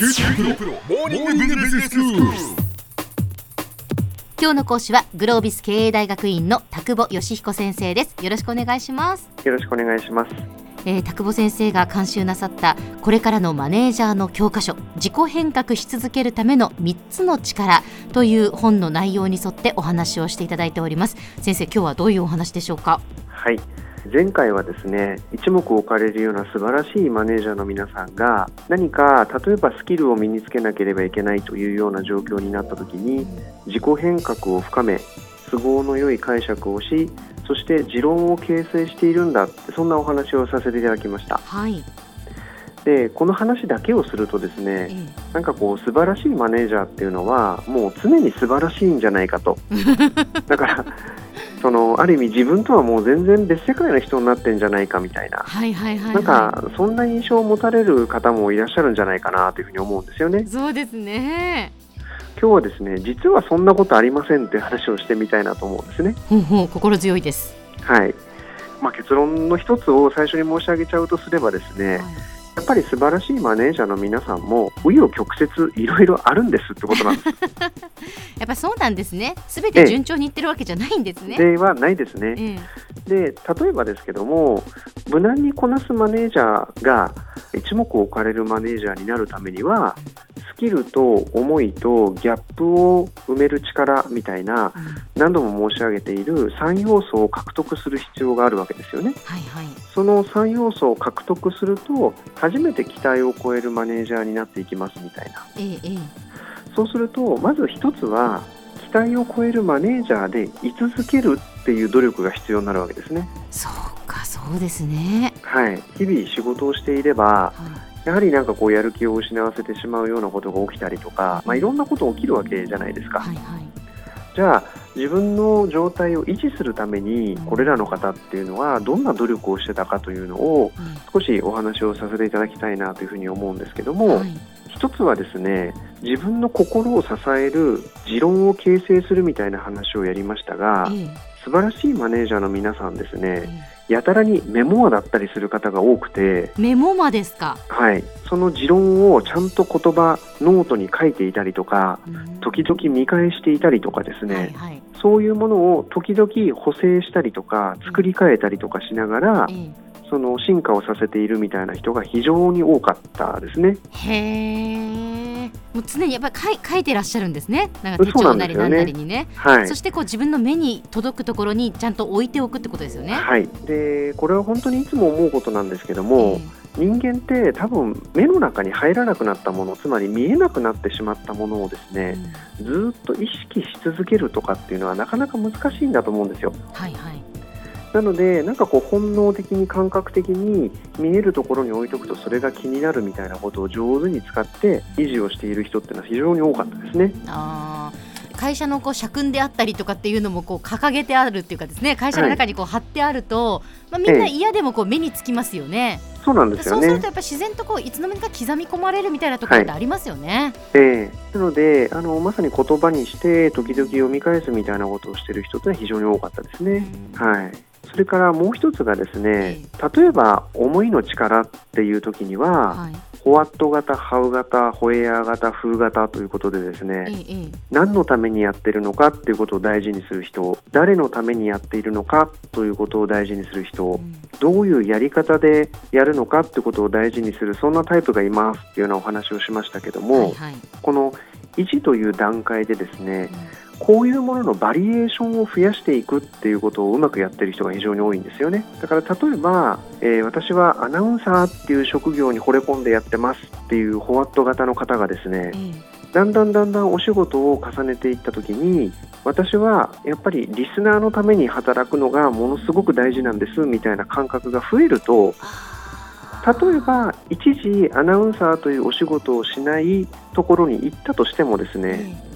QT PRO モーニングビジネススクール。今日の講師はグロービス経営大学院の田久保義彦先生ですよろしくお願いします、よろしくお願いします。えー、田久保先生が監修なさったこれからのマネージャーの教科書自己変革し続けるための3つの力という本の内容に沿ってお話をしていただいております先生今日はどういうお話でしょうか？はい。前回はですね、一目置かれるような素晴らしいマネージャーの皆さんが何か例えばスキルを身につけなければいけないというような状況になった時に自己変革を深め都合の良い解釈をしそして持論を形成しているんだってそんなお話をさせていただきました。はい、でこの話だけをするとですえねーなんかこう素晴らしいマネージャーっていうのはもう常に素晴らしいんじゃないかと。だからそのある意味自分とはもう全然別世界の人になってんじゃないかみたいなはいはいはい、なんはかそんな印象を持たれる方もいらっしゃるんじゃないかなというふうに思うんですよねい。そうですね今日はですね実はそんなことありませんって話をしてみたいなと思うんですね。ほうほう心強いです、はい。まあ、結論の一つを最初に申し上げちゃうとすればですね、はいやっぱり素晴らしいマネージャーの皆さんも紆余曲折いろいろあるんですってことなんです。やっぱそうなんですねすべて順調にいってるわけじゃないんですね、ではないですね。ええで例えばですけども無難にこなすマネージャーが一目置かれるマネージャーになるためにはスキルと思いとギャップを埋める力みたいなうん何度も申し上げている3要素を獲得する必要があるわけですよね。はいはい。その3要素を獲得すると初めて期待を超えるマネージャーになっていきますみたいな。ええええ。そうするとまず一つは期待を超えるマネージャーで居続けるっていう努力が必要になるわけですね。そうかそうですね。はい、日々仕事をしていればはやはりなんかこうやる気を失わせてしまうようなことが起きたりとか、まあ、いろんなこと起きるわけじゃないですか、いはいはい。じゃあ自分の状態を維持するためにこれらの方っていうのはどんな努力をしてたかというのを少しお話をさせていただきたいなというふうに思うんですけどうんも、はい。一つはですね自分の心を支える持論を形成するみたいな話をやりましたがええ素晴らしいマネージャーの皆さんですね。えやたらにメモアだったりする方が多くて。えメモマですか？はい、その持論をちゃんと言葉ノートに書いていたりとか時々見返していたりとかですね、はいはい。そういうものを時々補正したりとか作り変えたりとかしながらええその進化をさせているみたいな人が非常に多かったですね。へえもう常にやっぱり書い書いてらっしゃるんですね。なんか手そう帳なりなんなんですよね。なりにね。はい。そしてこう自分の目に届くところにちゃんと置いておくってことですよね。はい、でこれは本当にいつも思うことなんですけども、人間って多分目の中に入らなくなったものつまり見えなくなってしまったものをですええねずーっと意識し続けるとかっていうのはなかなか難しいんだと思うんですよ。はいはいなので、なんかこう本能的に感覚的に見えるところに置いとくとそれが気になるみたいなことを上手に使って維持をしている人っていうのは非常に多かったですね。あー会社のこう社訓であったりとかっていうのもこう掲げてあるっていうかですね会社の中にこう貼ってあると、まあ、みんなええ嫌でもこう目につきますよね。そうなんですよねそうすると。やっぱ自然とこういつの間にか刻み込まれるみたいなところってありますよね。ええなのであの、まさに言葉にして時々読み返すみたいなことをしている人ってのは非常に多かったですね。はい。それからもう一つがですね、例えば思いの力っていう時には、はいホワット型、ハウ型、ホエア型、フー型ということでですね、ええええ。何のためにやってるのかっていうことを大事にする人誰のためにやっているのかということを大事にする人うん。どういうやり方でやるのかっていうことを大事にするそんなタイプがいますっていうようなお話をしましたけども、はいはい。この1という段階でですねこういうもののバリエーションを増やしていくっていうことをうまくやってる人が非常に多いんですよね。だから例えば、えー私はアナウンサーっていう職業に惚れ込んでやってますっていうホワット型の方がですねええだんだんだんだんお仕事を重ねていった時に私はやっぱりリスナーのために働くのがものすごく大事なんですみたいな感覚が増えると例えば一時アナウンサーというお仕事をしないところに行ったとしてもですえねえ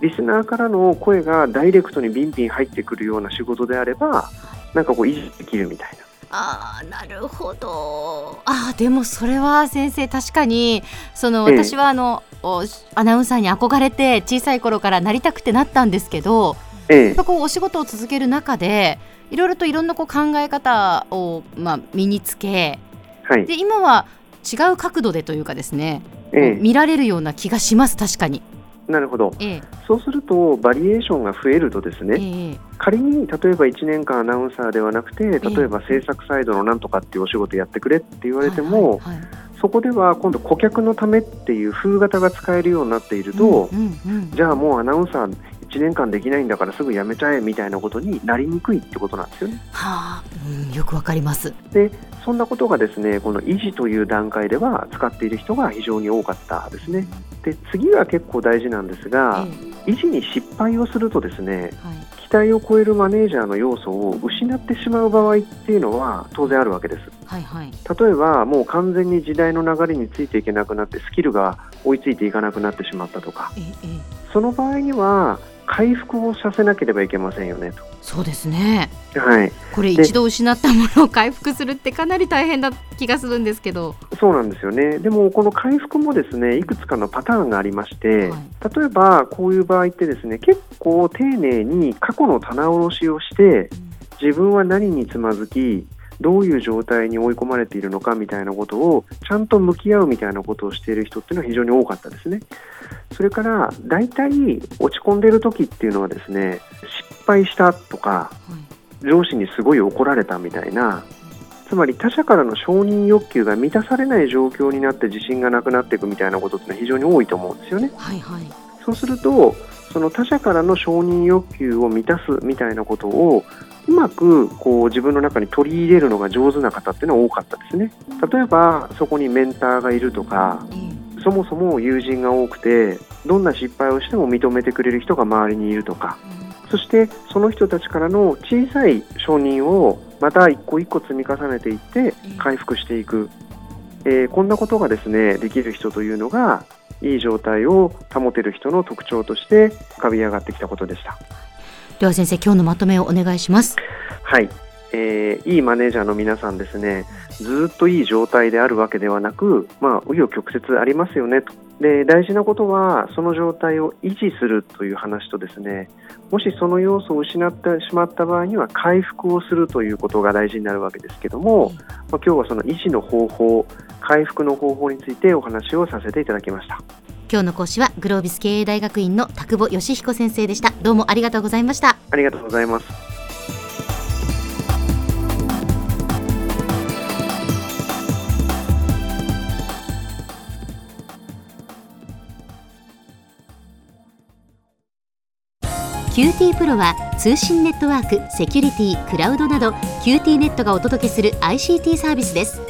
リスナーからの声がダイレクトにビンビン入ってくるような仕事であればなんかこう維持できるみたいな。あーなるほど。あーでもそれは先生確かにそのええ。私はあの、おアナウンサーに憧れて小さい頃からなりたくてなったんですけどえやっぱこうお仕事を続ける中でいろいろといろんなこう考え方を、まあ、身につけはい。で今は違う角度でというかですねええ。見られるような気がします確かに。なるほどええそうするとバリエーションが増えるとですえね、え仮に例えば1年間アナウンサーではなくて例えば制作サイドのなんとかっていうお仕事やってくれって言われても、はいはいはいそこでは今度顧客のためっていう風型が使えるようになっていると、うんうんうんじゃあもうアナウンサー1年間できないんだからすぐ辞めちゃえみたいなことになりにくいってことなんですよね。はあ、うん、よくわかります。でそんなことがですねこの維持という段階では使っている人が非常に多かったですね。で次は結構大事なんですが、え維持に失敗をするとですねえはい。期待を超えるマネージャーの要素を失ってしまう場合っていうのは当然あるわけです。はいはい。例えばもう完全に時代の流れについていけなくなってスキルが追いついていかなくなってしまったとか。ええええ。その場合には回復をさせなければいけませんよねそうですね。と。はい、これで一度失ったものを回復するってかなり大変な気がするんですけど。そうなんですよね。でもこの回復もですねいくつかのパターンがありまして、はい例えばこういう場合ってですね結構丁寧に過去の棚卸しをして自分は何につまずきどういう状態に追い込まれているのかみたいなことをちゃんと向き合うみたいなことをしている人っていうのは非常に多かったですね。それから大体落ち込んでいる時っていうのはですね失敗したとかはい上司にすごい怒られたみたいなつまり他者からの承認欲求が満たされない状況になって自信がなくなっていくみたいなことってのは非常に多いと思うんですよね。はいはいそうするとその他者からの承認欲求を満たすみたいなことをうまくこう自分の中に取り入れるのが上手な方っていうのは多かったですね。例えばそこにメンターがいるとかええそもそも友人が多くてどんな失敗をしても認めてくれる人が周りにいるとかそしてその人たちからの小さい承認をまた一個一個積み重ねていって回復していく、えーこんなことがですねできる人というのがいい状態を保てる人の特徴として浮かび上がってきたことでした。では先生今日のまとめをお願いします。はい、えーいいマネージャーの皆さんですね。ずっといい状態であるわけではなく、まあ、紆余曲折ありますよねと。で大事なことはその状態を維持するという話とですねもしその要素を失ってしまった場合には回復をするということが大事になるわけですけども、まあ、今日はその維持の方法回復の方法についてお話をさせていただきました今日の講師はグロービス経営大学院の田久保義彦先生でした。どうもありがとうございました。ありがとうございます QT PRO は通信ネットワーク、セキュリティ、クラウドなど QT ネットがお届けする ICT サービスです